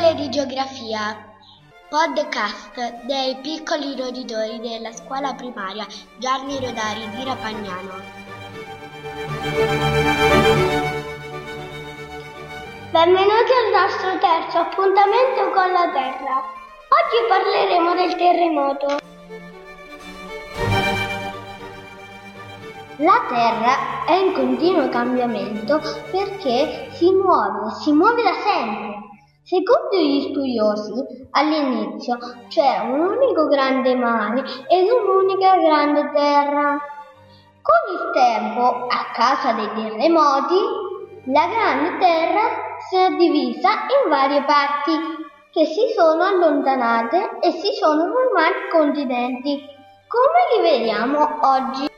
Pillole di geografia. Podcast dei piccoli roditori della scuola primaria Gianni Rodari di Rapagnano. Benvenuti al nostro terzo appuntamento con la Terra. Oggi parleremo del terremoto. La Terra è in continuo cambiamento perché si muove, si muove da sempre. Secondo gli studiosi, all'inizio c'era un unico grande mare ed un'unica grande terra. Con il tempo, a causa dei terremoti, la grande terra si è divisa in varie parti che si sono allontanate e si sono formati continenti, come li vediamo oggi.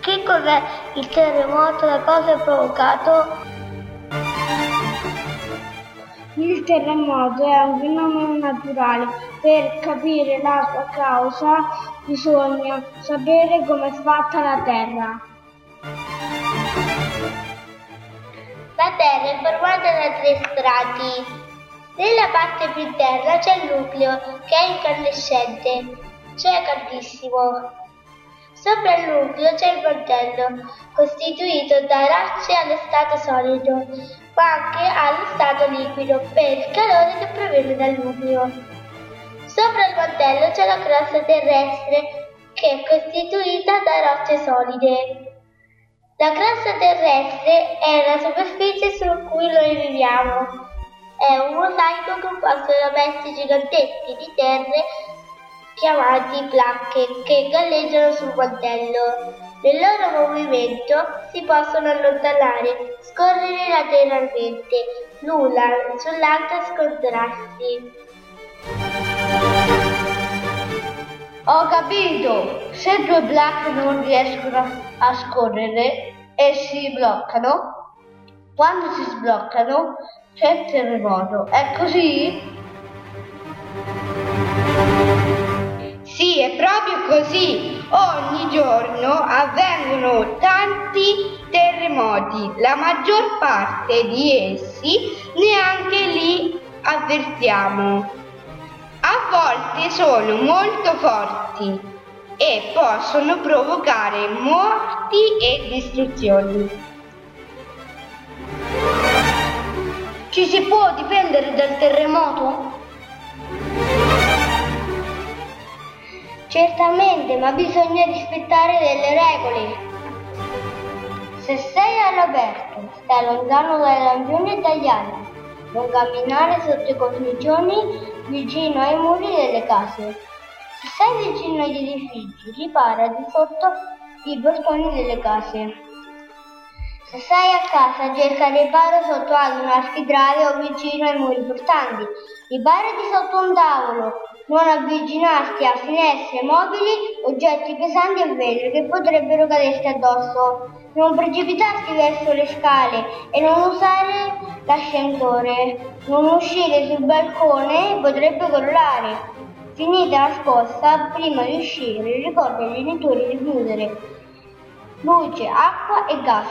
Che cos'è il terremoto? Da cosa è provocato? Il terremoto è un fenomeno naturale. Per capire la sua causa bisogna sapere come è fatta la Terra. La Terra è formata da tre strati. Nella parte più interna c'è il nucleo, che è incandescente, cioè caldissimo. Sopra il nucleo c'è il mantello, costituito da rocce allo stato solido, ma anche allo stato liquido per il calore che proviene dal nucleo. Sopra il mantello c'è la crosta terrestre che è costituita da rocce solide. La crosta terrestre è la superficie su cui noi viviamo. È un mosaico composto da pezzi giganteschi di terre chiamati placche che galleggiano sul mantello. Nel loro movimento si possono allontanare, scorrere lateralmente, l'una sull'altra scontrarsi. Ho capito! Se due placche non riescono a scorrere e si bloccano, quando si sbloccano c'è il terremoto. È così? Così. Ogni giorno avvengono tanti terremoti, la maggior parte di essi neanche li avvertiamo. A volte sono molto forti e possono provocare morti e distruzioni. Ci si può difendere dal terremoto? Certamente, ma bisogna rispettare delle regole. Se sei all'aperto, stai lontano dai lampioni e dagli alberi. Non camminare sotto i costruzioni vicino ai muri delle case. Se sei vicino agli edifici, ripara di sotto i portoni delle case. Se sei a casa, cerca riparo sotto ad un architrave o vicino ai muri portanti. Riparati sotto un tavolo, non avvicinarti a finestre mobili, oggetti pesanti e vetri che potrebbero caderti addosso. Non precipitarti verso le scale e non usare l'ascensore. Non uscire sul balcone, potrebbe crollare. Finita la scossa, prima di uscire, ricorda ai genitori di chiudere luce, acqua e gas.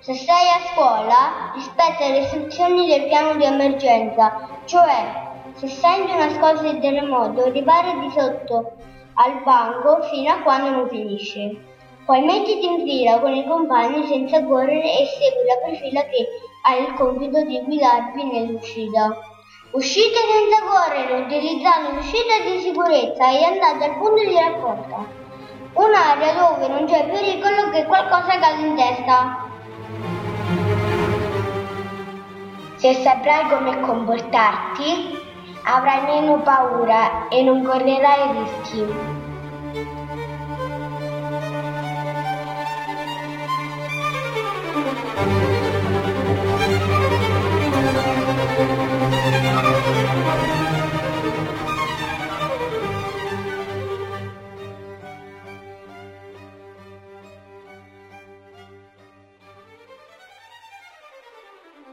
Se sei a scuola, rispetta le istruzioni del piano di emergenza, cioè se senti una scossa di terremoto, ripara di sotto al banco fino a quando non finisce. Poi mettiti in fila con i compagni senza correre e segui la profila che ha il compito di guidarvi nell'uscita. Uscite senza correre, utilizzando l'uscita di sicurezza e andate al punto di raccolta. Un'area dove non c'è pericolo che qualcosa cade in testa. Se saprai come comportarti, avranno paura e non correrà rischi.